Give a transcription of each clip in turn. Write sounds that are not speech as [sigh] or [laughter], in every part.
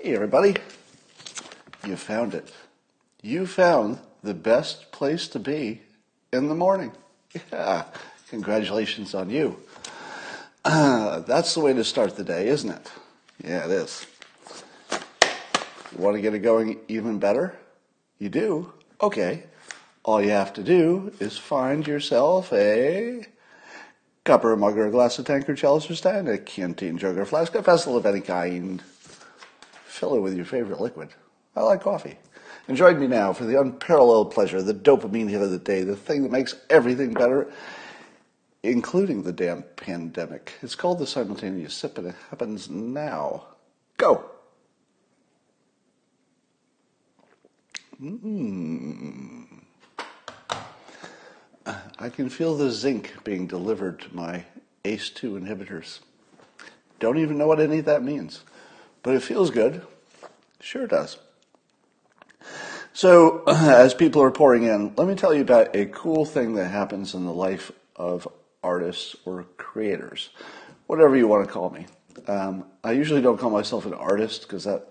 Hey, everybody. You found it. You found the best place to be in the morning. Yeah. Congratulations on you. Uh, [clears throat] that's the way to start the day, isn't it? Yeah, it is. Want to get it going even better? You do? Okay. All you have to do is find yourself a cup or a mug or a glass, a tankard, chalice or stand, a canteen, jug or flask, a vessel of any kind. Fill it with your favorite liquid. I like coffee. And join me now for the unparalleled pleasure, the dopamine hit of the day, the thing that makes everything better, including the damn pandemic. It's called the simultaneous sip, and it happens now. Go! Mmm. I can feel the zinc being delivered to my ACE2 inhibitors. Don't even know what any of that means, but it feels good. Sure does. So, [clears throat] as people are pouring in, let me tell you about a cool thing that happens in the life of artists or creators, whatever you want to call me. Um, I usually don't call myself an artist because that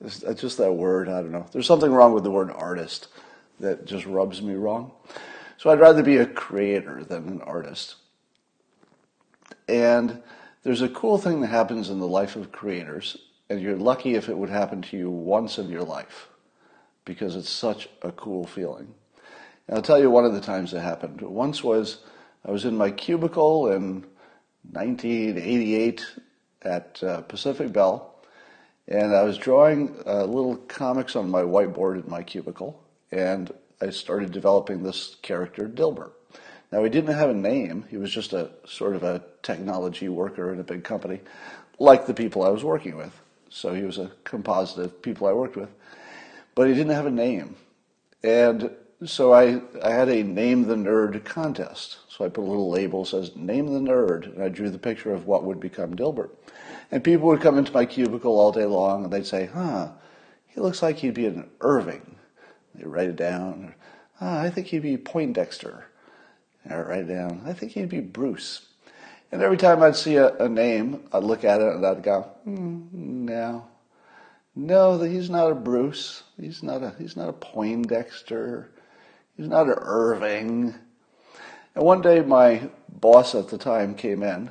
is just that word. I don't know. There's something wrong with the word artist that just rubs me wrong. So I'd rather be a creator than an artist. And there's a cool thing that happens in the life of creators, and you're lucky if it would happen to you once in your life because it's such a cool feeling. And I'll tell you one of the times it happened. Once was I was in my cubicle in 1988 at uh, Pacific Bell, and I was drawing uh, little comics on my whiteboard in my cubicle, and I started developing this character, Dilbert. Now, he didn't have a name. He was just a sort of a technology worker in a big company, like the people I was working with. So he was a composite of people I worked with. But he didn't have a name. And so I, I had a Name the Nerd contest. So I put a little label that says Name the Nerd, and I drew the picture of what would become Dilbert. And people would come into my cubicle all day long, and they'd say, huh, he looks like he'd be an Irving. They write it down. Ah, I think he'd be Poindexter. I write it down. I think he'd be Bruce. And every time I'd see a, a name, I'd look at it and I'd go, mm, no, no, he's not a Bruce. He's not a he's not a Poindexter. He's not an Irving. And one day, my boss at the time came in,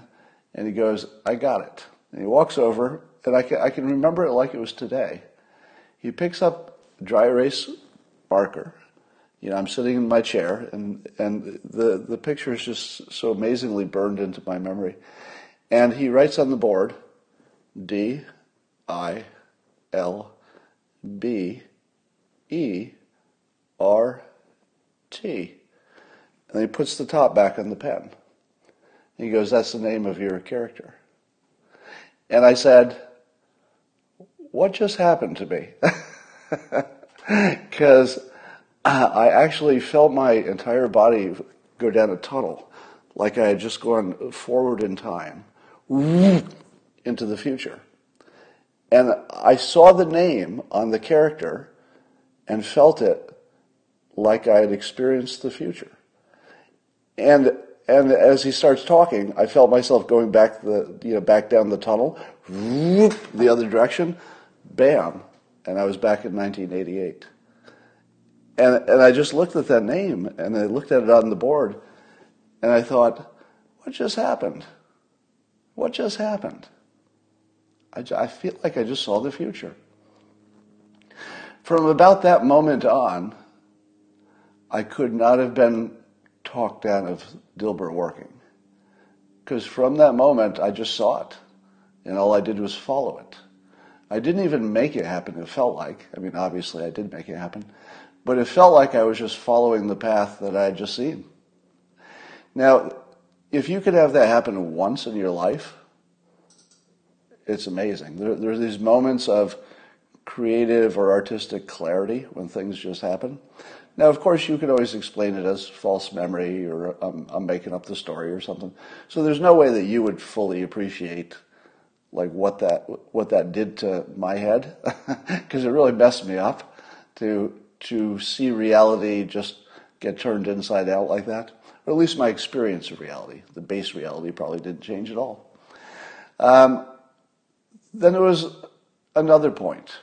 and he goes, "I got it." And he walks over, and I can I can remember it like it was today. He picks up dry erase Barker. You know, I'm sitting in my chair, and and the the picture is just so amazingly burned into my memory. And he writes on the board, D, I, L, B, E, R, T, and he puts the top back on the pen. He goes, "That's the name of your character." And I said, "What just happened to me?" [laughs] [laughs] because uh, I actually felt my entire body go down a tunnel, like I had just gone forward in time into the future. And I saw the name on the character and felt it like I had experienced the future. And and as he starts talking, I felt myself going back the you know back down the tunnel, the other direction, bam, and I was back in 1988. And, and I just looked at that name and I looked at it on the board and I thought, what just happened? What just happened? I, I feel like I just saw the future. From about that moment on, I could not have been talked out of Dilbert working. Because from that moment, I just saw it. And all I did was follow it. I didn't even make it happen, it felt like. I mean, obviously, I did make it happen. But it felt like I was just following the path that I had just seen. Now, if you could have that happen once in your life, it's amazing. There, there are these moments of creative or artistic clarity when things just happen. Now, of course, you could always explain it as false memory or I'm, I'm making up the story or something. So there's no way that you would fully appreciate like what that what that did to my head [laughs] because it really messed me up to to see reality just get turned inside out like that. Or at least my experience of reality. The base reality probably didn't change at all. Um, then there was another point.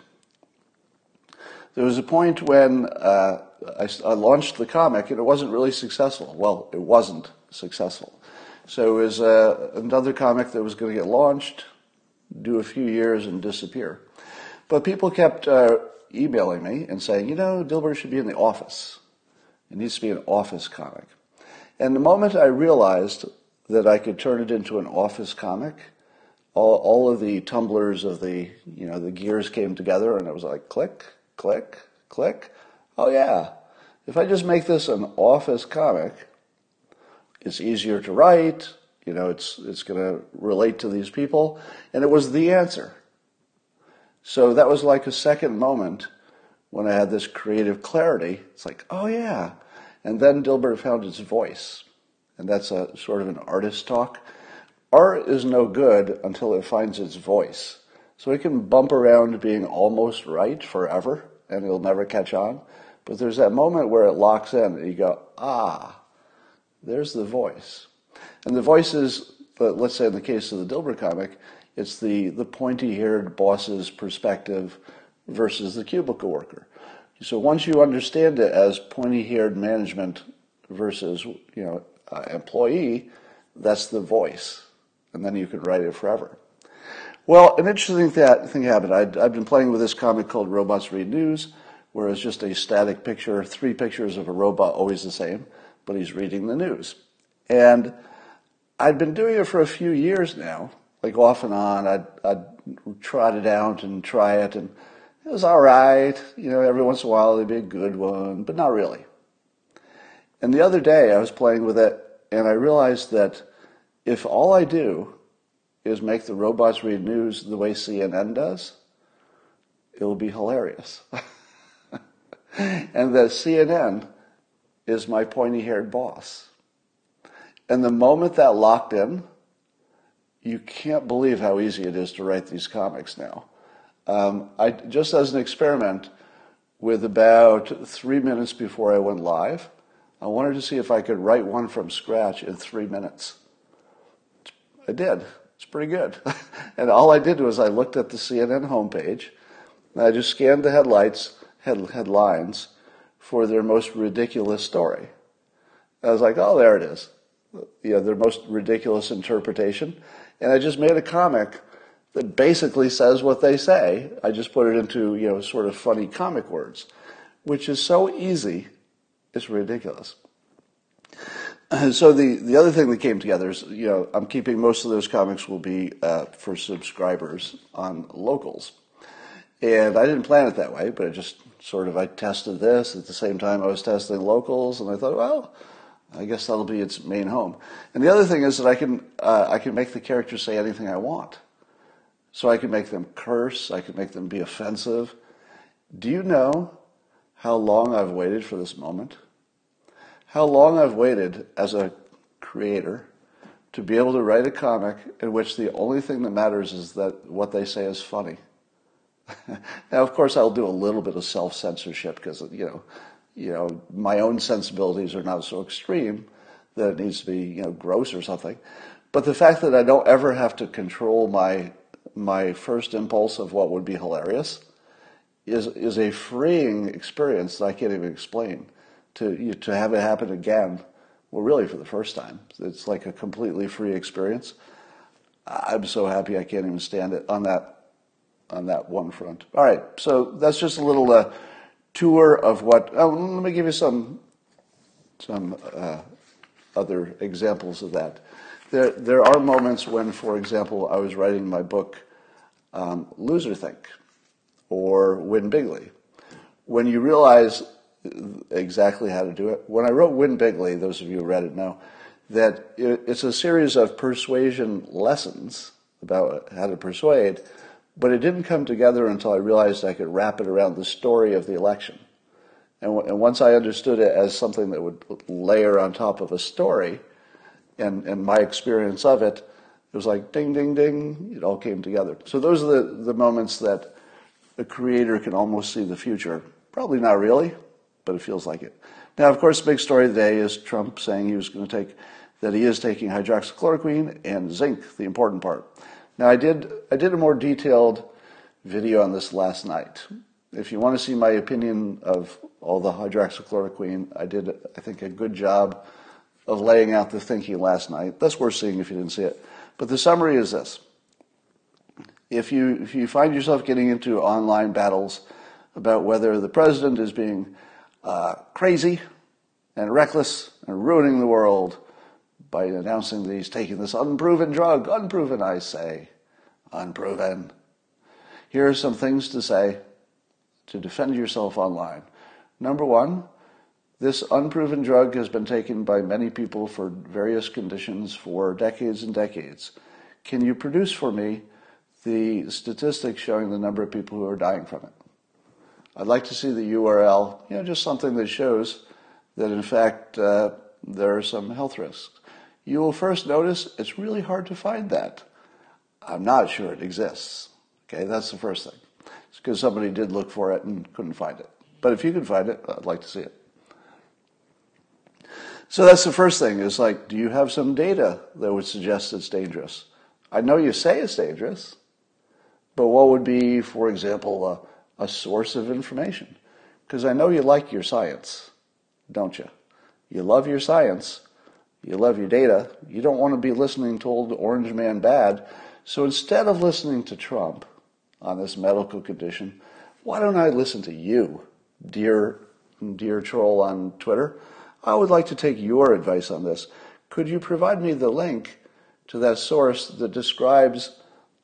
There was a point when uh, I, I, launched the comic and it wasn't really successful. Well, it wasn't successful. So it was uh, another comic that was going to get launched, do a few years, and disappear. But people kept uh, emailing me and saying, you know, Dilbert should be in the office. It needs to be an office comic. And the moment I realized that I could turn it into an office comic, all, all of the tumblers of the, you know, the gears came together and it was like click, click, click. Oh yeah, if I just make this an office comic, it's easier to write, you know, it's, it's going to relate to these people. And it was the answer. So that was like a second moment when I had this creative clarity. It's like, oh yeah. And then Dilbert found its voice. And that's a sort of an artist talk. Art is no good until it finds its voice. So it can bump around being almost right forever and it'll never catch on. But there's that moment where it locks in and you go, ah, there's the voice. And the voice is, let's say in the case of the Dilbert comic, it's the, the pointy-haired boss's perspective versus the cubicle worker. So once you understand it as pointy-haired management versus, you know, uh, employee, that's the voice. And then you can write it forever. Well, an interesting that thing happened. i have been playing with this comic called Robots Read News, where it's just a static picture, three pictures of a robot, always the same, but he's reading the news. And I'd been doing it for a few years now, like off and on. I'd, I'd trot it out and try it, and it was all right. You know, every once in a while it'd be a good one, but not really. And the other day I was playing with it, and I realized that if all I do is make the robots read news the way CNN does, it will be hilarious. [laughs] and that CNN is my pointy haired boss. And the moment that locked in, you can't believe how easy it is to write these comics now. Um, I just as an experiment, with about three minutes before I went live, I wanted to see if I could write one from scratch in three minutes. I did. It's pretty good. [laughs] and all I did was I looked at the CNN homepage, and I just scanned the headlights, head, headlines for their most ridiculous story. I was like, oh, there it is. You know, their most ridiculous interpretation. And I just made a comic that basically says what they say. I just put it into, you know, sort of funny comic words, which is so easy, it's ridiculous. So the, the other thing that came together is, you know, I'm keeping most of those comics will be uh, for subscribers on locals. And I didn't plan it that way, but I just sort of, I tested this at the same time I was testing locals, and I thought, well, I guess that'll be its main home. And the other thing is that I can uh, I can make the characters say anything I want. So I can make them curse. I can make them be offensive. Do you know how long I've waited for this moment? How long I've waited as a creator to be able to write a comic in which the only thing that matters is that what they say is funny. [laughs] now, of course, I'll do a little bit of self censorship because you know you know, my own sensibilities are not so extreme that it needs to be, you know, gross or something. But the fact that I don't ever have to control my my first impulse of what would be hilarious is is a freeing experience that I can't even explain. To you, to have it happen again, well, really for the first time, it's like a completely free experience. I'm so happy I can't even stand it on that on that one front. All right, so that's just a little. Uh, tour of what. Oh, let me give you some some uh, other examples of that. There there are moments when, for example, I was writing my book, um, Loserthink, or Win Bigly, when you realize exactly how to do it. When I wrote Win Bigly, those of you who read it know that it's a series of persuasion lessons about how to persuade but it didn't come together until I realized I could wrap it around the story of the election. And, and once I understood it as something that would layer on top of a story and, and my experience of it, it was like ding, ding, ding, it all came together. So those are the, the moments that a creator can almost see the future. Probably not really, but it feels like it. Now, of course, the big story today is Trump saying he was going to take, that he is taking hydroxychloroquine and zinc, the important part. Now, I did, I did a more detailed video on this last night. If you want to see my opinion of all the hydroxychloroquine, I did, I think, a good job of laying out the thinking last night. That's worth seeing if you didn't see it. But the summary is this. If you, if you find yourself getting into online battles about whether the president is being uh, crazy and reckless and ruining the world by announcing that he's taking this unproven drug, unproven, I say, unproven. Here are some things to say to defend yourself online. Number one, this unproven drug has been taken by many people for various conditions for decades and decades. Can you produce for me the statistics showing the number of people who are dying from it? I'd like to see the URL, you know, just something that shows that in fact uh, there are some health risks. You will first notice it's really hard to find that. I'm not sure it exists. Okay, that's the first thing. It's because somebody did look for it and couldn't find it. But if you can find it, I'd like to see it. So that's the first thing is like, do you have some data that would suggest it's dangerous? I know you say it's dangerous, but what would be, for example, a, a source of information? Because I know you like your science, don't you? You love your science, you love your data, you don't want to be listening to old Orange Man bad. So instead of listening to Trump, on this medical condition, why don't I listen to you, dear, dear troll on Twitter? I would like to take your advice on this. Could you provide me the link to that source that describes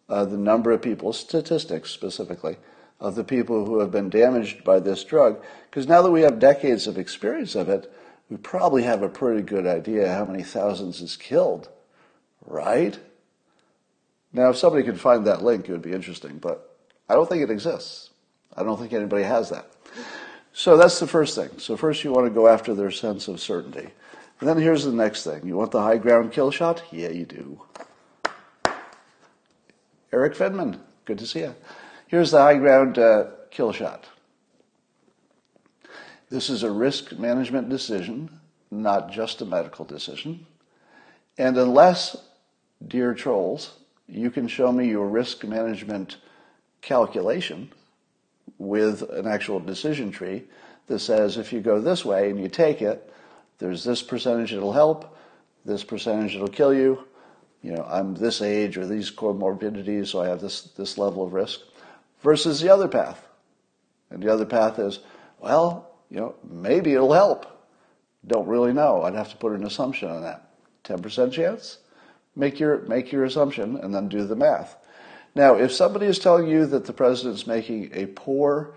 uh, the number of people, statistics specifically, of the people who have been damaged by this drug? Because now that we have decades of experience of it, we probably have a pretty good idea how many thousands is killed, right? Now, if somebody could find that link, it would be interesting, but I don't think it exists. I don't think anybody has that. So that's the first thing. So first you want to go after their sense of certainty. And then here's the next thing. You want the high ground kill shot? Yeah, you do. Eric Fedman, good to see you. Here's the high ground uh, kill shot. This is a risk management decision, not just a medical decision. And unless, dear trolls, you can show me your risk management calculation with an actual decision tree that says if you go this way and you take it, there's this percentage it'll help, this percentage it'll kill you. You know, I'm this age or these comorbidities, so I have this, this level of risk, versus the other path. And the other path is, well, you know, maybe it'll help. Don't really know. I'd have to put an assumption on that. 10% chance? Make your, make your assumption and then do the math. Now, if somebody is telling you that the president's making a poor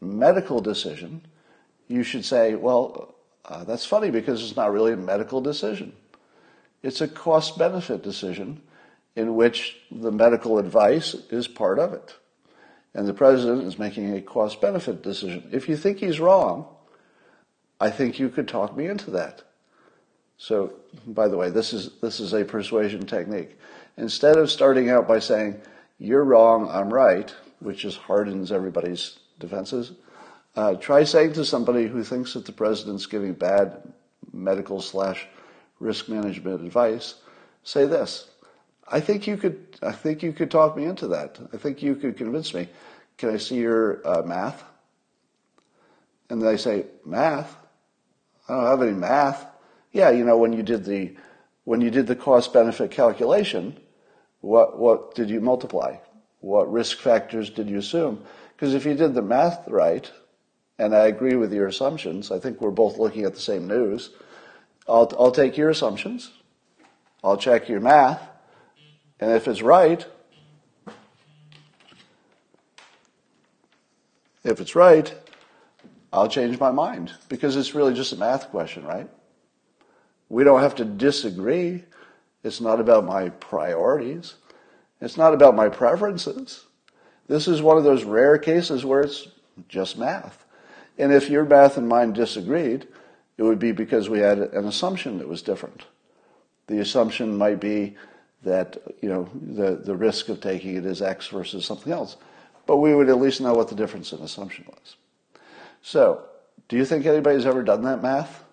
medical decision, you should say, well, uh, that's funny because it's not really a medical decision. It's a cost benefit decision in which the medical advice is part of it. And the president is making a cost benefit decision. If you think he's wrong, I think you could talk me into that. So, by the way, this is, this is a persuasion technique. Instead of starting out by saying, you're wrong, I'm right, which just hardens everybody's defenses, uh, try saying to somebody who thinks that the president's giving bad medical slash risk management advice, say this. I think you could. I think you could talk me into that. I think you could convince me. Can I see your uh, math? And they say math. I don't have any math. Yeah, you know when you did the when you did the cost benefit calculation, what, what did you multiply? What risk factors did you assume? Because if you did the math right, and I agree with your assumptions, I think we're both looking at the same news. I'll, I'll take your assumptions, I'll check your math, and if it's right, if it's right, I'll change my mind because it's really just a math question, right? We don't have to disagree. It's not about my priorities. It's not about my preferences. This is one of those rare cases where it's just math. And if your math and mine disagreed, it would be because we had an assumption that was different. The assumption might be that, you know, the, the risk of taking it is X versus something else. But we would at least know what the difference in assumption was. So, Do you think anybody's ever done that math?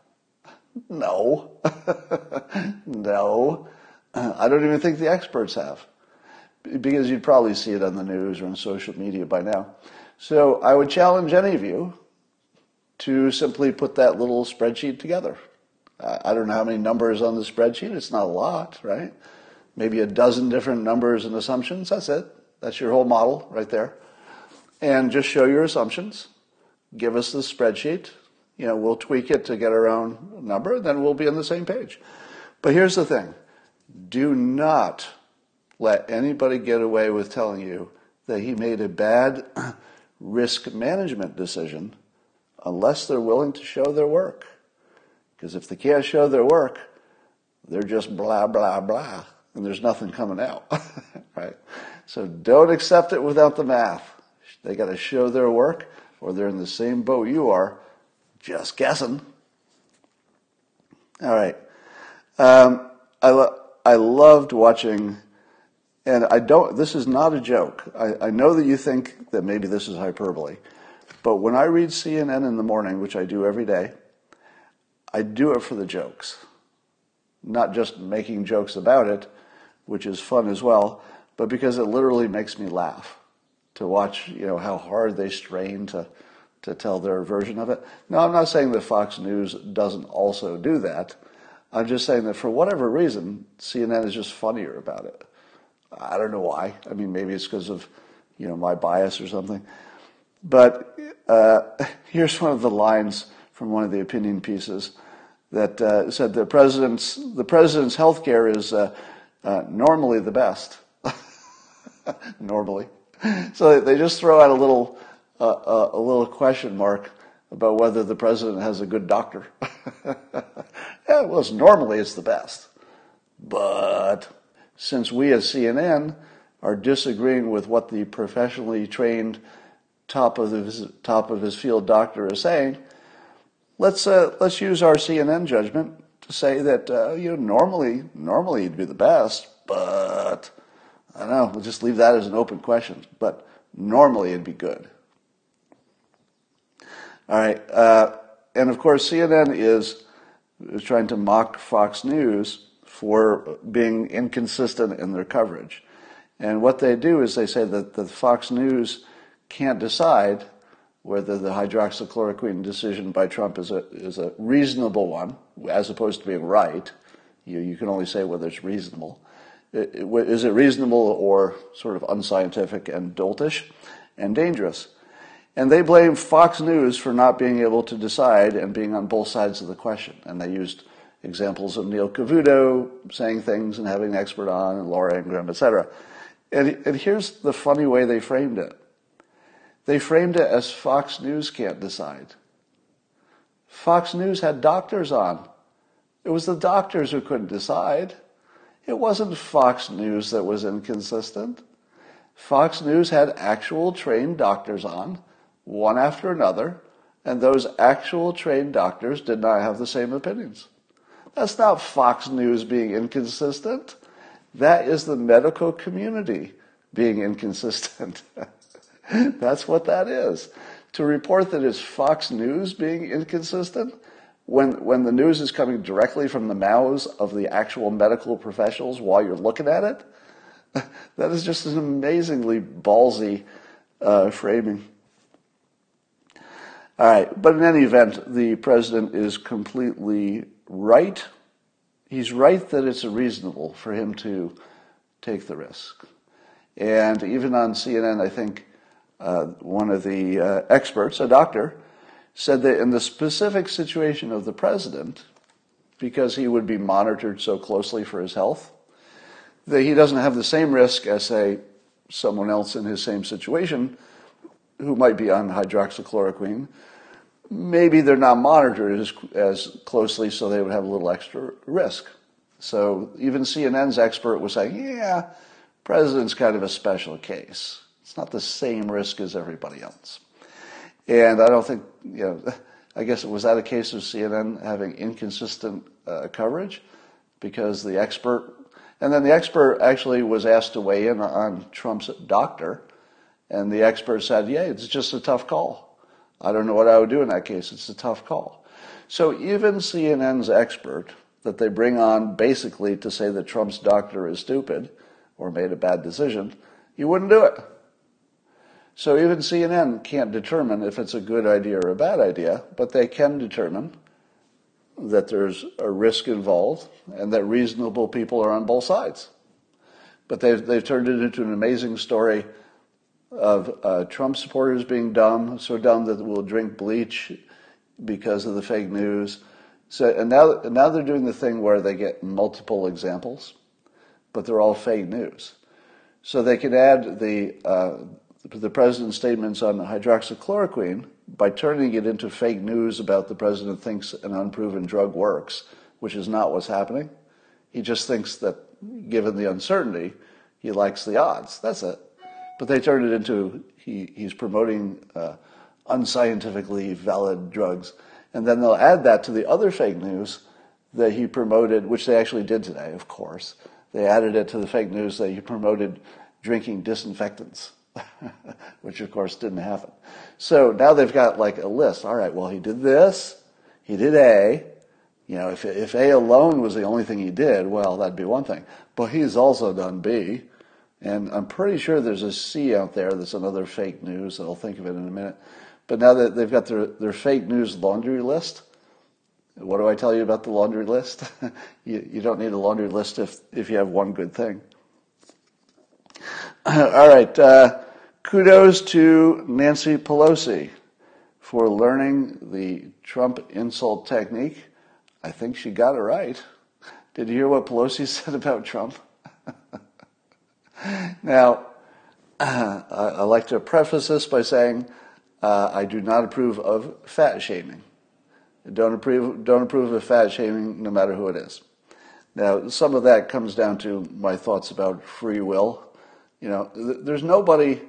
No. [laughs] no. I don't even think the experts have. Because you'd probably see it on the news or on social media by now. So I would challenge any of you to simply put that little spreadsheet together. I don't know how many numbers on the spreadsheet. It's not a lot, right? Maybe a dozen different numbers and assumptions. That's it. That's your whole model right there. And just show your assumptions. Give us the spreadsheet. You know, we'll tweak it to get our own number, then we'll be on the same page. But here's the thing. Do not let anybody get away with telling you that he made a bad [clears throat] risk management decision unless they're willing to show their work. Because if they can't show their work, they're just blah, blah, blah, and there's nothing coming out, [laughs] right? So don't accept it without the math. They got to show their work, or they're in the same boat you are, just guessing. All right. Um, I, lo- I loved watching, and I don't, this is not a joke. I, I know that you think that maybe this is hyperbole, but when I read CNN in the morning, which I do every day, I do it for the jokes. Not just making jokes about it, which is fun as well, but because it literally makes me laugh to watch, you know, how hard they strain to, to tell their version of it. No, I'm not saying that Fox News doesn't also do that. I'm just saying that for whatever reason, CNN is just funnier about it. I don't know why. I mean, maybe it's because of, you know, my bias or something. But uh, [laughs] here's one of the lines from one of the opinion pieces that uh, said the president's the president's health care is uh, uh, normally the best. [laughs] normally, so they just throw out a little uh, uh, a little question mark about whether the president has a good doctor. [laughs] yeah, well, normally it's the best, but since we as CNN are disagreeing with what the professionally trained top of his top of his field doctor is saying, let's uh, let's use our CNN judgment to say that uh, you know normally normally he'd be the best, but I don't know. We'll just leave that as an open question. But normally it'd be good. All right, uh, and of course CNN is, is trying to mock Fox News for being inconsistent in their coverage. And what they do is they say that the Fox News can't decide whether the hydroxychloroquine decision by Trump is a, is a reasonable one, as opposed to being right. You, you can only say whether it's reasonable. Is it reasonable or sort of unscientific and doltish and dangerous? And they blame Fox News for not being able to decide and being on both sides of the question. And they used examples of Neil Cavuto saying things and having an expert on, and Laura Ingraham, etc. And, and here's the funny way they framed it they framed it as Fox News can't decide. Fox News had doctors on. It was the doctors who couldn't decide. It wasn't Fox News that was inconsistent. Fox News had actual trained doctors on, one after another, and those actual trained doctors did not have the same opinions. That's not Fox News being inconsistent. That is the medical community being inconsistent. [laughs] That's what that is. To report that it's Fox News being inconsistent when, when the news is coming directly from the mouths of the actual medical professionals while you're looking at it, [laughs] that is just an amazingly ballsy uh, framing. All right, but in any event, the president is completely right. He's right that it's reasonable for him to take the risk. And even on CNN, I think uh, one of the uh, experts, a doctor, said that in the specific situation of the president, because he would be monitored so closely for his health, that he doesn't have the same risk as, say, someone else in his same situation who might be on hydroxychloroquine. Maybe they're not monitored as, as closely, so they would have a little extra risk. So even CNN's expert was saying, yeah, president's kind of a special case. It's not the same risk as everybody else. And I don't think, you know, I guess it was that a case of CNN having inconsistent uh, coverage because the expert, and then the expert actually was asked to weigh in on Trump's doctor, and the expert said, yeah, it's just a tough call. I don't know what I would do in that case. It's a tough call. So even CNN's expert that they bring on basically to say that Trump's doctor is stupid or made a bad decision, you wouldn't do it. So even CNN can't determine if it's a good idea or a bad idea, but they can determine that there's a risk involved and that reasonable people are on both sides. But they've, they've turned it into an amazing story of uh, Trump supporters being dumb, so dumb that will drink bleach because of the fake news. So, and now, now they're doing the thing where they get multiple examples, but they're all fake news. So they can add the, uh, the president's statements on hydroxychloroquine by turning it into fake news about the president thinks an unproven drug works, which is not what's happening. He just thinks that given the uncertainty, he likes the odds. That's it. But they turned it into he, he's promoting uh, unscientifically valid drugs. And then they'll add that to the other fake news that he promoted, which they actually did today, of course. They added it to the fake news that he promoted drinking disinfectants. [laughs] which of course didn't happen. So now they've got like a list. All right, well, he did this, he did A. You know, if, if A alone was the only thing he did, well, that'd be one thing. But he's also done B. And I'm pretty sure there's a C out there that's another fake news, I'll think of it in a minute. But now that they've got their, their fake news laundry list, what do I tell you about the laundry list? [laughs] you, you don't need a laundry list if, if you have one good thing. [laughs] All right. Uh, kudos to Nancy Pelosi for learning the Trump insult technique. I think she got it right. Did you hear what Pelosi [laughs] said about Trump? [laughs] now, [clears throat] uh, I, like to preface this by saying uh, I do not approve of fat shaming. Don't approve, don't approve of fat shaming no matter who it is. Now, some of that comes down to my thoughts about free will you know, there's nobody,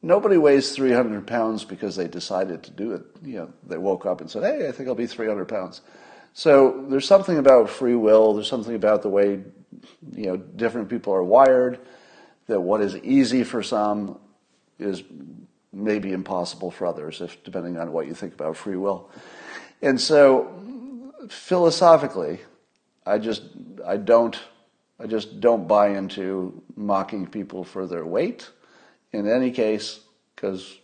nobody weighs 300 pounds because they decided to do it. You know, they woke up and said, hey, I think I'll be 300 pounds. So there's something about free will. There's something about the way, you know, different people are wired. That what is easy for some is maybe impossible for others, if depending on what you think about free will. And so, philosophically, I just I don't I just don't buy into mocking people for their weight in any case because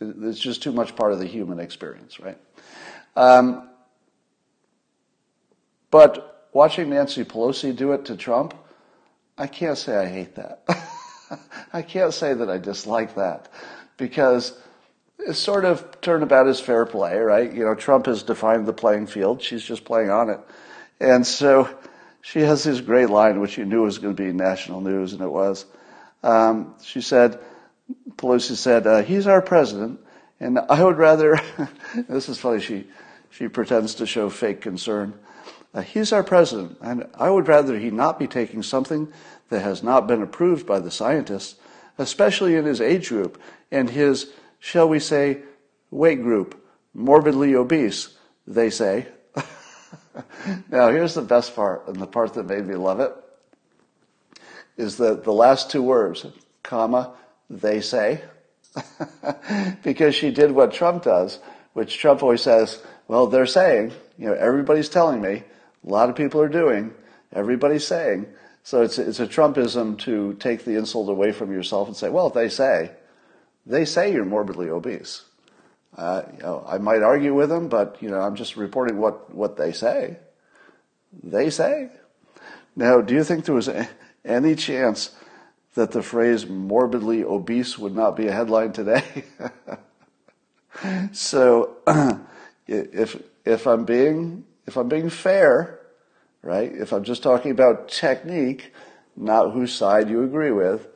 it's just too much part of the human experience, right? Um, but watching Nancy Pelosi do it to Trump, I can't say I hate that. [laughs] I can't say that I dislike that because it's sort of turnabout is fair play, right? You know, Trump has defined the playing field. She's just playing on it. And so she has this great line, which you knew was going to be national news, and it was. Um, she said, Pelosi said, uh, he's our president, and I would rather, [laughs] this is funny, she, she pretends to show fake concern. Uh, he's our president, and I would rather he not be taking something that has not been approved by the scientists, especially in his age group and his, shall we say, weight group, morbidly obese, they say. [laughs] now, here's the best part, and the part that made me love it, is that the last two words, comma, they say, [laughs] because she did what Trump does, which Trump always says, well, they're saying, you know, everybody's telling me, a lot of people are doing, everybody's saying. So it's, it's a Trumpism to take the insult away from yourself and say, well, they say, they say you're morbidly obese. Uh, you know, I might argue with them, but you know, I'm just reporting what, what they say. They say. Now, do you think there was any chance that the phrase morbidly obese would not be a headline today? [laughs] so, [clears throat] if if I'm being if I'm being fair, right? If I'm just talking about technique, not whose side you agree with,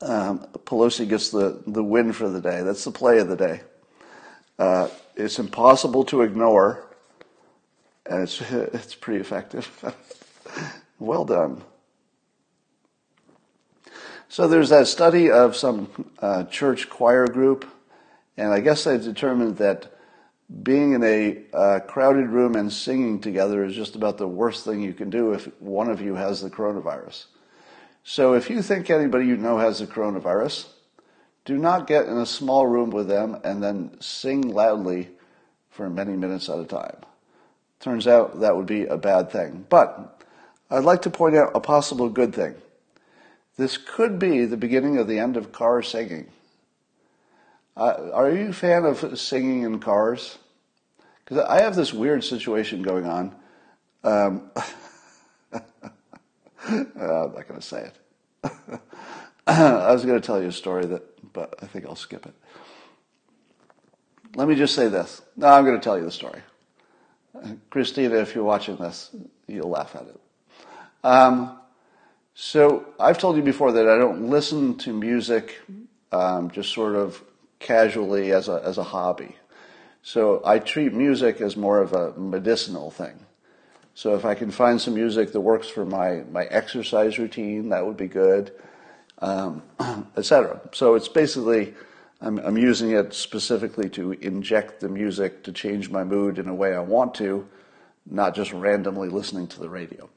um, Pelosi gets the, the win for the day. That's the play of the day. Uh, it's impossible to ignore, and it's, [laughs] it's pretty effective. [laughs] well done. So there's that study of some uh, church choir group, and I guess they determined that being in a uh, crowded room and singing together is just about the worst thing you can do if one of you has the coronavirus. So if you think anybody you know has the coronavirus, Do not get in a small room with them and then sing loudly for many minutes at a time. Turns out that would be a bad thing. But I'd like to point out a possible good thing. This could be the beginning of the end of car singing. Uh, are you a fan of singing in cars? Because I have this weird situation going on. Um, [laughs] I'm not going to say it. [laughs] I was going to tell you a story that but I think I'll skip it. Let me just say this. No, I'm going to tell you the story. Christina, if you're watching this, you'll laugh at it. Um, so I've told you before that I don't listen to music um, just sort of casually as a, as a hobby. So I treat music as more of a medicinal thing. So if I can find some music that works for my, my exercise routine, that would be good um, [clears throat] etc. So it's basically, I'm, I'm using it specifically to inject the music to change my mood in a way I want to, not just randomly listening to the radio.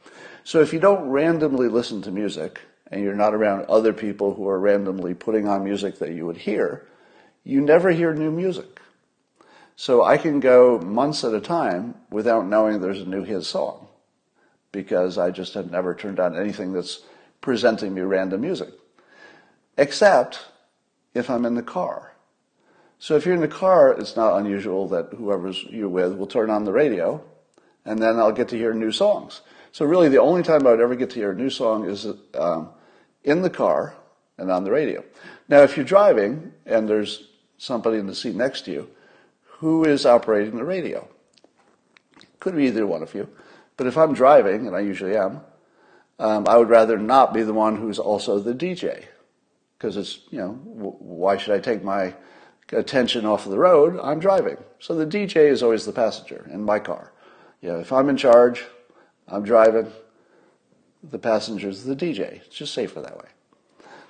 So if you don't randomly listen to music, and you're not around other people who are randomly putting on music that you would hear, you never hear new music. So I can go months at a time without knowing there's a new hit song because I just have never turned on anything that's presenting me random music except if I'm in the car. So if you're in the car, it's not unusual that whoever's you're with will turn on the radio, and then I'll get to hear new songs. So really, the only time I would ever get to hear a new song is um, in the car and on the radio. Now, if you're driving and there's somebody in the seat next to you, who is operating the radio? Could be either one of you. But if I'm driving, and I usually am, um, I would rather not be the one who's also the DJ because it's, you know, why should I take my attention off of the road? I'm driving. So the DJ is always the passenger in my car. You know, if I'm in charge, I'm driving, the passenger is the DJ. It's just safer that way.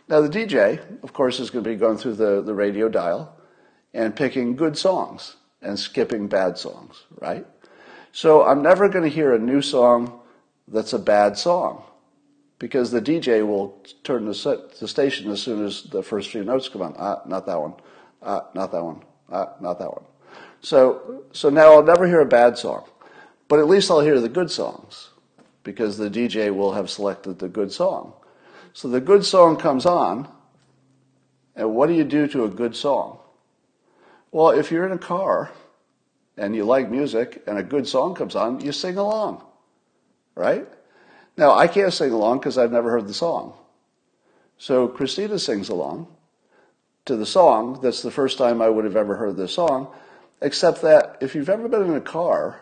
Now, the DJ, of course, is going to be going through the, the radio dial and picking good songs and skipping bad songs, right? So I'm never going to hear a new song that's a bad song because the DJ will turn the, set, the station as soon as the first few notes come on. Ah, not that one. Ah, not that one. Ah, not that one. So, so now I'll never hear a bad song, but at least I'll hear the good songs because the DJ will have selected the good song. So the good song comes on, and what do you do to a good song? Well, if you're in a car and you like music and a good song comes on, you sing along, right? Now, I can't sing along because I've never heard the song. So Christina sings along to the song. That's the first time I would have ever heard this song, except that if you've ever been in a car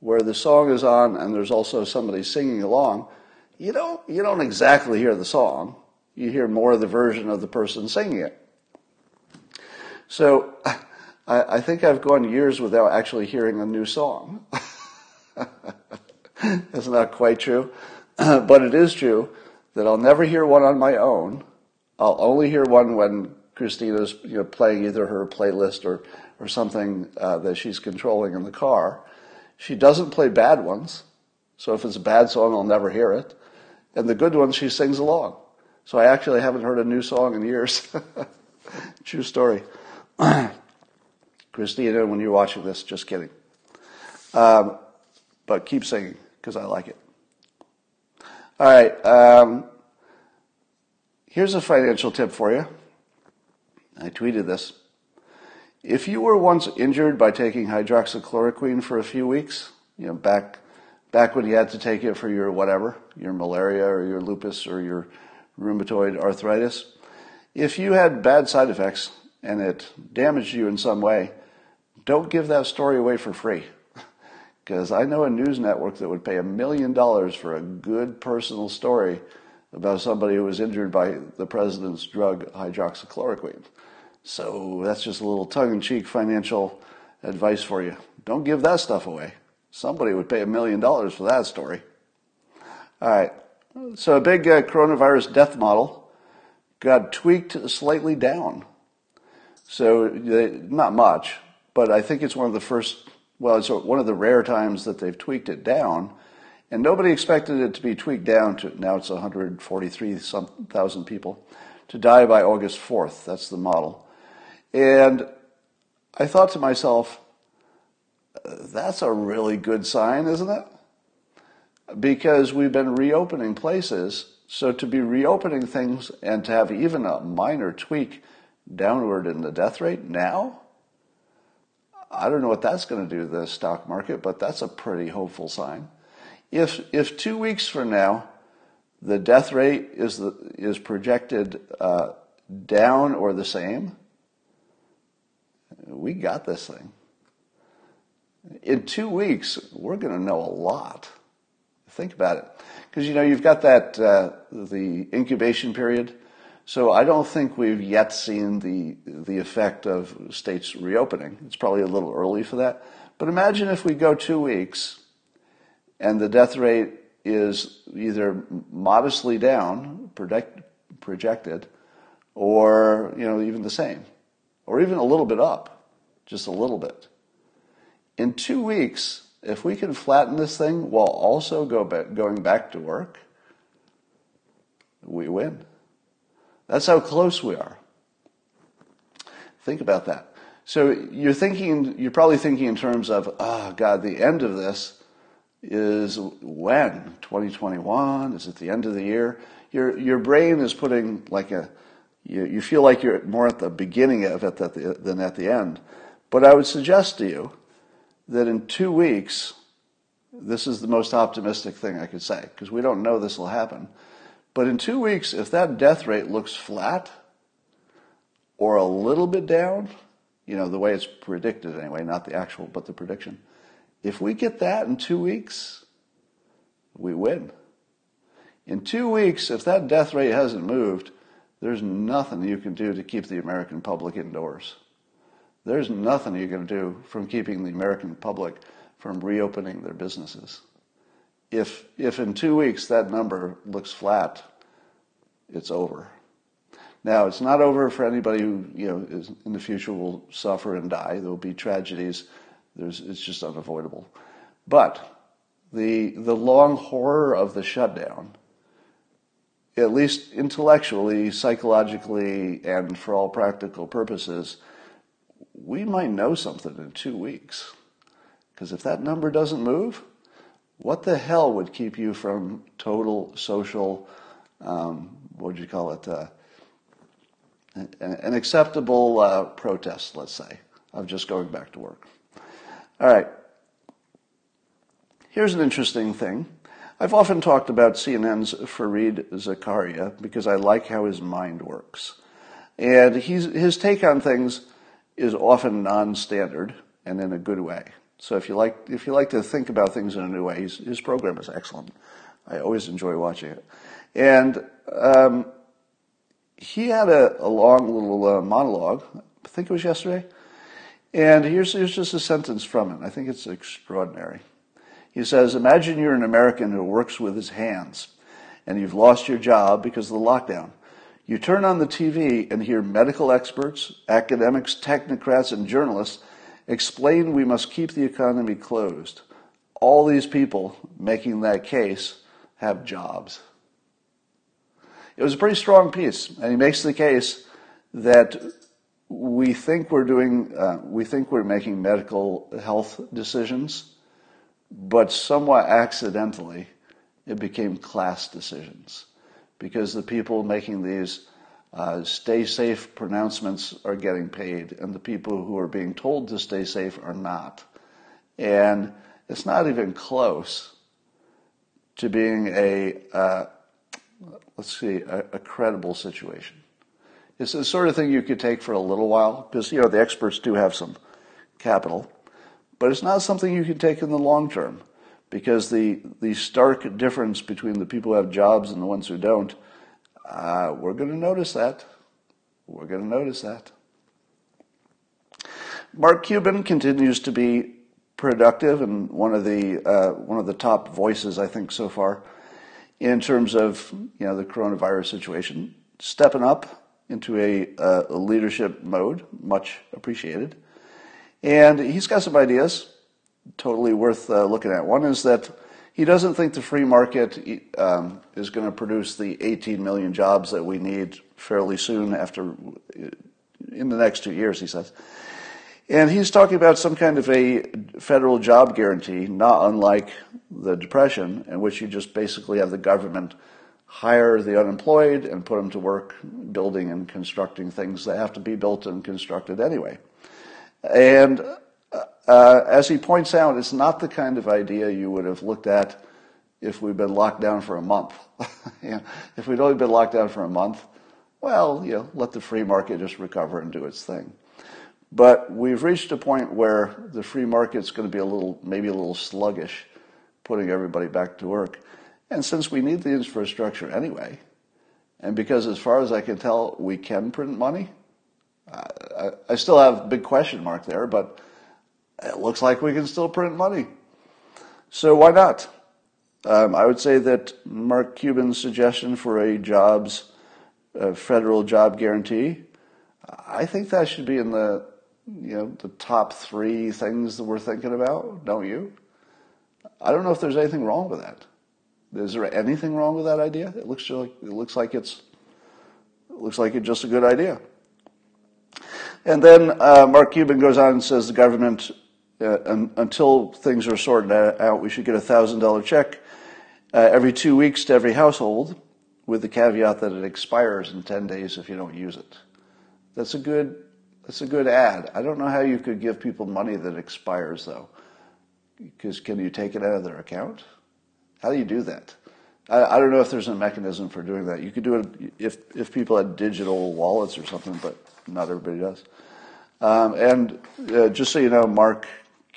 where the song is on and there's also somebody singing along, you don't, you don't exactly hear the song. You hear more of the version of the person singing it. So I, I think I've gone years without actually hearing a new song. [laughs] That's not quite true. [clears throat] but it is true that I'll never hear one on my own. I'll only hear one when Christina's you know, playing either her playlist or, or something uh, that she's controlling in the car. She doesn't play bad ones. So if it's a bad song, I'll never hear it. And the good ones, she sings along. So I actually haven't heard a new song in years. [laughs] True story. [clears throat] Christina, when you're watching this, just kidding. Um, but keep singing because I like it. All right. Um, here's a financial tip for you. I tweeted this. If you were once injured by taking hydroxychloroquine for a few weeks, you know, back back when you had to take it for your whatever, your malaria or your lupus or your rheumatoid arthritis, if you had bad side effects and it damaged you in some way, don't give that story away for free. [laughs] Because I know a news network that would pay a million dollars for a good personal story about somebody who was injured by the president's drug hydroxychloroquine. So that's just a little tongue in cheek financial advice for you. Don't give that stuff away. Somebody would pay a million dollars for that story. All right. So a big uh, coronavirus death model got tweaked slightly down. So they, not much, but I think it's one of the first well, it's one of the rare times that they've tweaked it down, and nobody expected it to be tweaked down to now it's 143,000 people to die by August 4th. That's the model. And I thought to myself, that's a really good sign, isn't it? Because we've been reopening places. So to be reopening things and to have even a minor tweak downward in the death rate now, I don't know what that's going to do to the stock market, but that's a pretty hopeful sign. If if two weeks from now, the death rate is the, is projected uh, down or the same, we got this thing. In two weeks, we're going to know a lot. Think about it, because you know you've got that uh, the incubation period so I don't think we've yet seen the the effect of states reopening. It's probably a little early for that. But imagine if we go two weeks and the death rate is either modestly down, project, projected, or you know even the same, or even a little bit up, just a little bit. In two weeks, if we can flatten this thing while also go back, going back to work, we win. That's how close we are. Think about that. So you're thinking, you're probably thinking in terms of, oh God, the end of this is when? 2021? Is it the end of the year? Your, your brain is putting like a, you, you feel like you're more at the beginning of it than at the end. But I would suggest to you that in two weeks, this is the most optimistic thing I could say, because we don't know this will happen. But in two weeks, if that death rate looks flat or a little bit down, you know, the way it's predicted anyway, not the actual, but the prediction, if we get that in two weeks, we win. In two weeks, if that death rate hasn't moved, there's nothing you can do to keep the American public indoors. There's nothing you can do from keeping the American public from reopening their businesses if if in two weeks that number looks flat, it's over. Now it's not over for anybody who you know is in the future will suffer and die. There will be tragedies. There's it's just unavoidable. But the the long horror of the shutdown, at least intellectually, psychologically, and for all practical purposes, we might know something in two weeks. Because if that number doesn't move, what the hell would keep you from total social, um, what would you call it, uh, an, an, acceptable uh, protest, let's say, of just going back to work? All right. Here's an interesting thing. I've often talked about CNN's Fareed Zakaria because I like how his mind works. And his take on things is often non standard and in a good way. So if you like, if you like to think about things in a new way, his, his program is excellent. I always enjoy watching it. And um, he had a, a long little uh, monologue. I think it was yesterday. And here's, here's just a sentence from it. I think it's extraordinary. He says, Imagine you're an American who works with his hands and you've lost your job because of the lockdown. You turn on the TV and hear medical experts, academics, technocrats, and journalists explain we must keep the economy closed. All these people making that case have jobs. It was a pretty strong piece, and he makes the case that we think we're doing, uh, we think we're making medical health decisions, but somewhat accidentally, it became class decisions because the people making these uh, stay safe pronouncements are getting paid, and the people who are being told to stay safe are not. And it's not even close to being a, uh, let's see, a, a, credible situation. It's the sort of thing you could take for a little while, because, you know, the experts do have some capital, but it's not something you can take in the long term, because the, the stark difference between the people who have jobs and the ones who don't uh, we're going to notice that. We're going to notice that. Mark Cuban continues to be productive and one of the uh, one of the top voices I think so far in terms of you know the coronavirus situation, stepping up into a, uh, a leadership mode, much appreciated. And he's got some ideas, totally worth uh, looking at. One is that He doesn't think the free market um, is going to produce the 18 million jobs that we need fairly soon after, in the next two years, he says. And he's talking about some kind of a federal job guarantee, not unlike the Depression, in which you just basically have the government hire the unemployed and put them to work building and constructing things that have to be built and constructed anyway. And uh, as he points out, it's not the kind of idea you would have looked at if we'd been locked down for a month. [laughs] if we'd only been locked down for a month, well, you know, let the free market just recover and do its thing. But we've reached a point where the free market's going to be a little, maybe a little sluggish, putting everybody back to work. And since we need the infrastructure anyway, and because as far as I can tell, we can print money, I, I still have a big question mark there, but it looks like we can still print money. So why not? Um, I would say that Mark Cuban's suggestion for a jobs, a federal job guarantee, I think that should be in the, you know, the top three things that we're thinking about. Don't you? I don't know if there's anything wrong with that. Is there anything wrong with that idea? It looks like it looks like it's it looks like it's just a good idea. And then uh, Mark Cuban goes on and says the government, un- until things are sorted out, we should get a thousand dollar check uh, every two weeks to every household, with the caveat that it expires in ten days if you don't use it. That's a good that's a good ad. I don't know how you could give people money that expires though, because can you take it out of their account? How do you do that? I, I, don't know if there's a mechanism for doing that. You could do it if if people had digital wallets or something, but not everybody does. Um, and uh, just so you know, Mark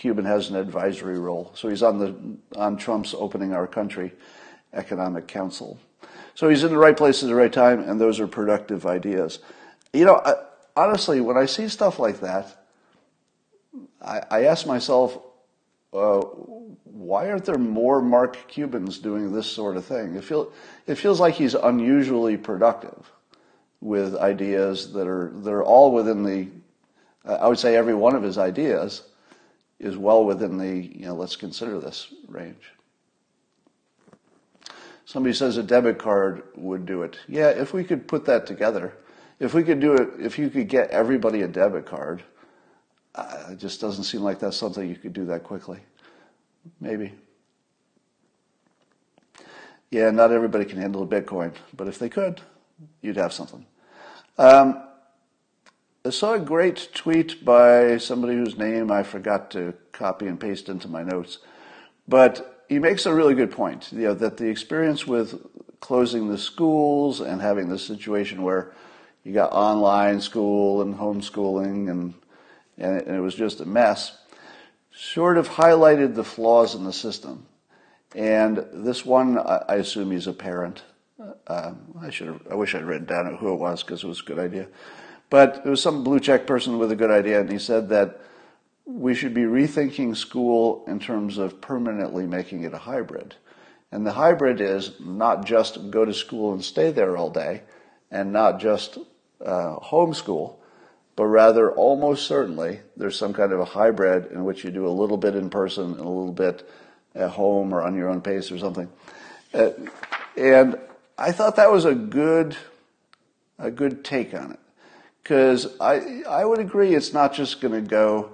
Cuban has an advisory role, so he's on the on Trump's opening our country economic council. So he's in the right place at the right time, and those are productive ideas. You know, I, honestly, when I see stuff like that, I, I ask myself, uh, why aren't there more Mark Cubans doing this sort of thing? It, feel, it feels like he's unusually productive with ideas that are, that are all within the, I would say every one of his ideas is well within the, you know, let's consider this range. Somebody says a debit card would do it. Yeah, if we could put that together, if we could do it, if you could get everybody a debit card, uh, it just doesn't seem like that's something you could do that quickly. Maybe. Yeah, not everybody can handle a Bitcoin, but if they could, you'd have something. Um, I saw a great tweet by somebody whose name I forgot to copy and paste into my notes, but he makes a really good point. You know, that the experience with closing the schools and having this situation where you got online school and homeschooling and and it, was just a mess sort of highlighted the flaws in the system. And this one, I assume he's a parent. Uh, I should I wish I'd written down who it was because it was a good idea. But it was some blue check person with a good idea, and he said that we should be rethinking school in terms of permanently making it a hybrid. And the hybrid is not just go to school and stay there all day, and not just uh, homeschool, but rather almost certainly there's some kind of a hybrid in which you do a little bit in person and a little bit at home or on your own pace or something. Uh, and I thought that was a good, a good take on it. Because I, I would agree it's not just going to go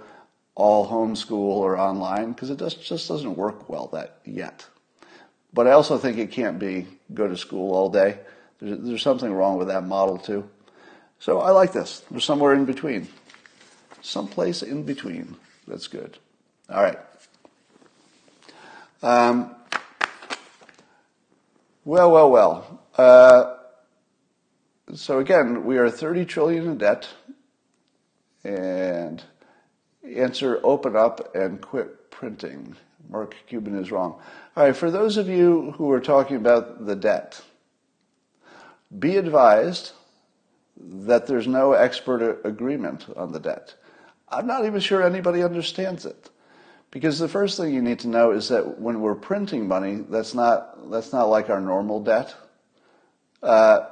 all homeschool or online because it just, just doesn't work well that yet. But I also think it can't be go to school all day. There's, there's something wrong with that model too. So I like this. There's somewhere in between. Someplace in between. That's good. All right. Um, well, well, well. Uh, so again, we are 30 trillion in debt. And answer open up and quit printing. Mark Cuban is wrong. All right, for those of you who are talking about the debt, be advised that there's no expert agreement on the debt. I'm not even sure anybody understands it. Because the first thing you need to know is that when we're printing money, that's not, that's not like our normal debt. Uh,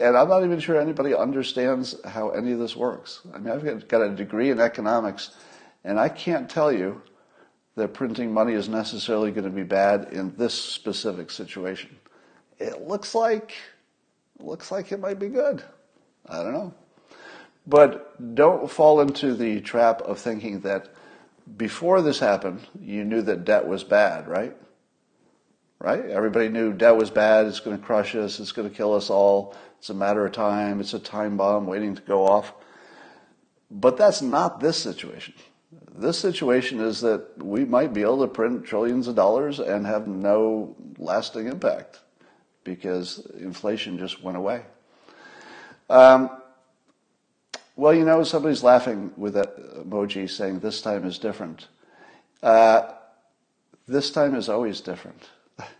and I'm not even sure anybody understands how any of this works. I mean, I've got a degree in economics, and I can't tell you that printing money is necessarily going to be bad in this specific situation. It looks like looks like it might be good. I don't know. But don't fall into the trap of thinking that before this happened, you knew that debt was bad, right? Right? Everybody knew debt was bad, it's going to crush us, it's going to kill us all, it's a matter of time, it's a time bomb waiting to go off. But that's not this situation. This situation is that we might be able to print trillions of dollars and have no lasting impact because inflation just went away. Um, well, you know, somebody's laughing with that emoji saying this time is different. Uh, this time is always different.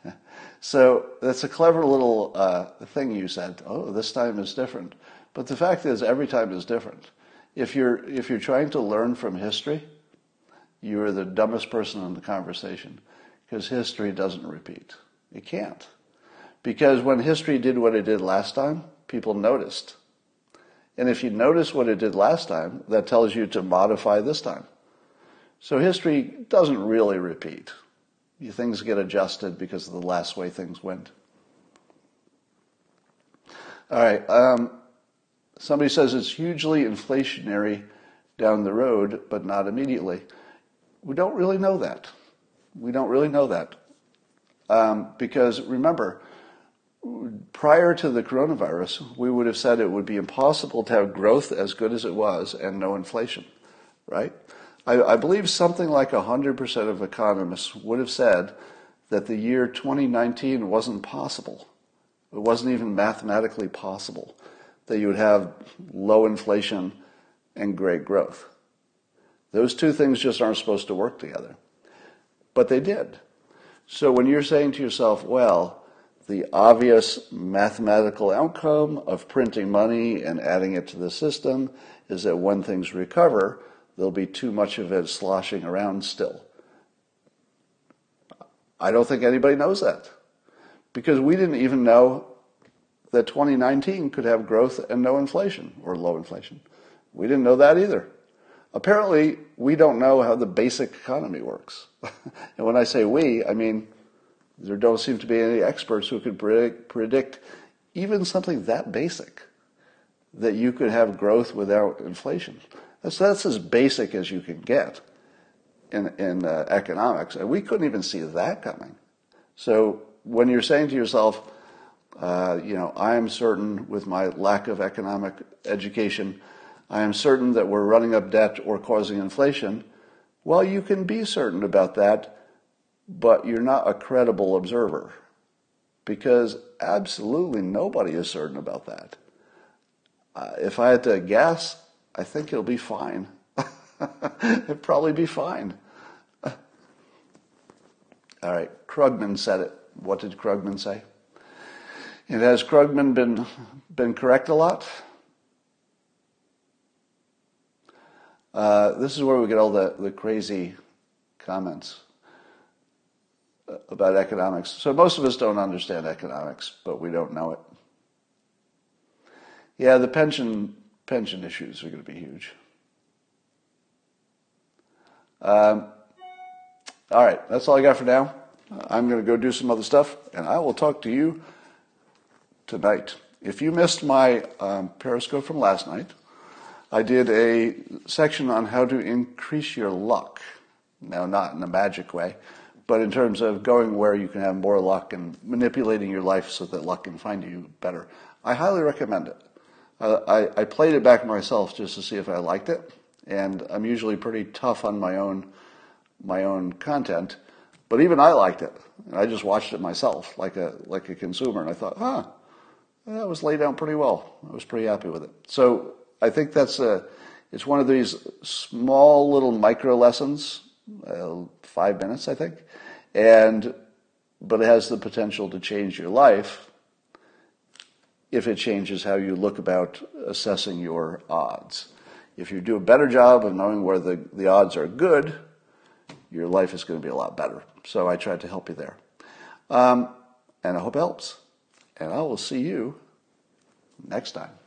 [laughs] so that's a clever little uh, thing you said. Oh, this time is different. But the fact is, every time is different. If you're if you're trying to learn from history, you are the dumbest person in the conversation because history doesn't repeat. It can't. Because when history did what it did last time, people noticed. And if you notice what it did last time, that tells you to modify this time. So history doesn't really repeat. Things get adjusted because of the last way things went. All right. Um, somebody says it's hugely inflationary down the road, but not immediately. We don't really know that. We don't really know that. Um, because remember, prior to the coronavirus, we would have said it would be impossible to have growth as good as it was and no inflation, right? I, I believe something like 100% of economists would have said that the year 2019 wasn't possible. It wasn't even mathematically possible that you would have low inflation and great growth. Those two things just aren't supposed to work together. But they did. So when you're saying to yourself, well, the obvious mathematical outcome of printing money and adding it to the system is that when things recover, there'll be too much of it sloshing around still. I don't think anybody knows that because we didn't even know that 2019 could have growth and no inflation or low inflation. We didn't know that either. Apparently, we don't know how the basic economy works. [laughs] and when I say we, I mean there don't seem to be any experts who could predict, even something that basic that you could have growth without inflation. That's, that's as basic as you can get in, in uh, economics. And we couldn't even see that coming. So when you're saying to yourself, uh, you know, I am certain with my lack of economic education, I am certain that we're running up debt or causing inflation. Well, you can be certain about that but you're not a credible observer because absolutely nobody is certain about that. Uh, if I had to guess, I think it'll be fine. [laughs] It'll probably be fine. [laughs] All right, Krugman said it. What did Krugman say? And has Krugman been been correct a lot? Uh, this is where we get all the, the crazy comments about economics. So most of us don't understand economics, but we don't know it. Yeah, the pension pension issues are going to be huge. Um, all right, that's all I got for now. I'm going to go do some other stuff, and I will talk to you tonight. If you missed my um, Periscope from last night, I did a section on how to increase your luck. Now, not in a magic way, but in terms of going where you can have more luck and manipulating your life so that luck can find you better, I highly recommend it. Uh, I, I played it back myself just to see if I liked it, and I'm usually pretty tough on my own my own content, but even I liked it. I just watched it myself, like a like a consumer, and I thought, huh, that was laid out pretty well. I was pretty happy with it. So I think that's a it's one of these small little micro lessons, uh, five minutes, I think, and but it has the potential to change your life if it changes how you look about assessing your odds. If you do a better job of knowing where the, the odds are good, your life is going to be a lot better. So I tried to help you there. Um, and I hope it helps. And I will see you next time.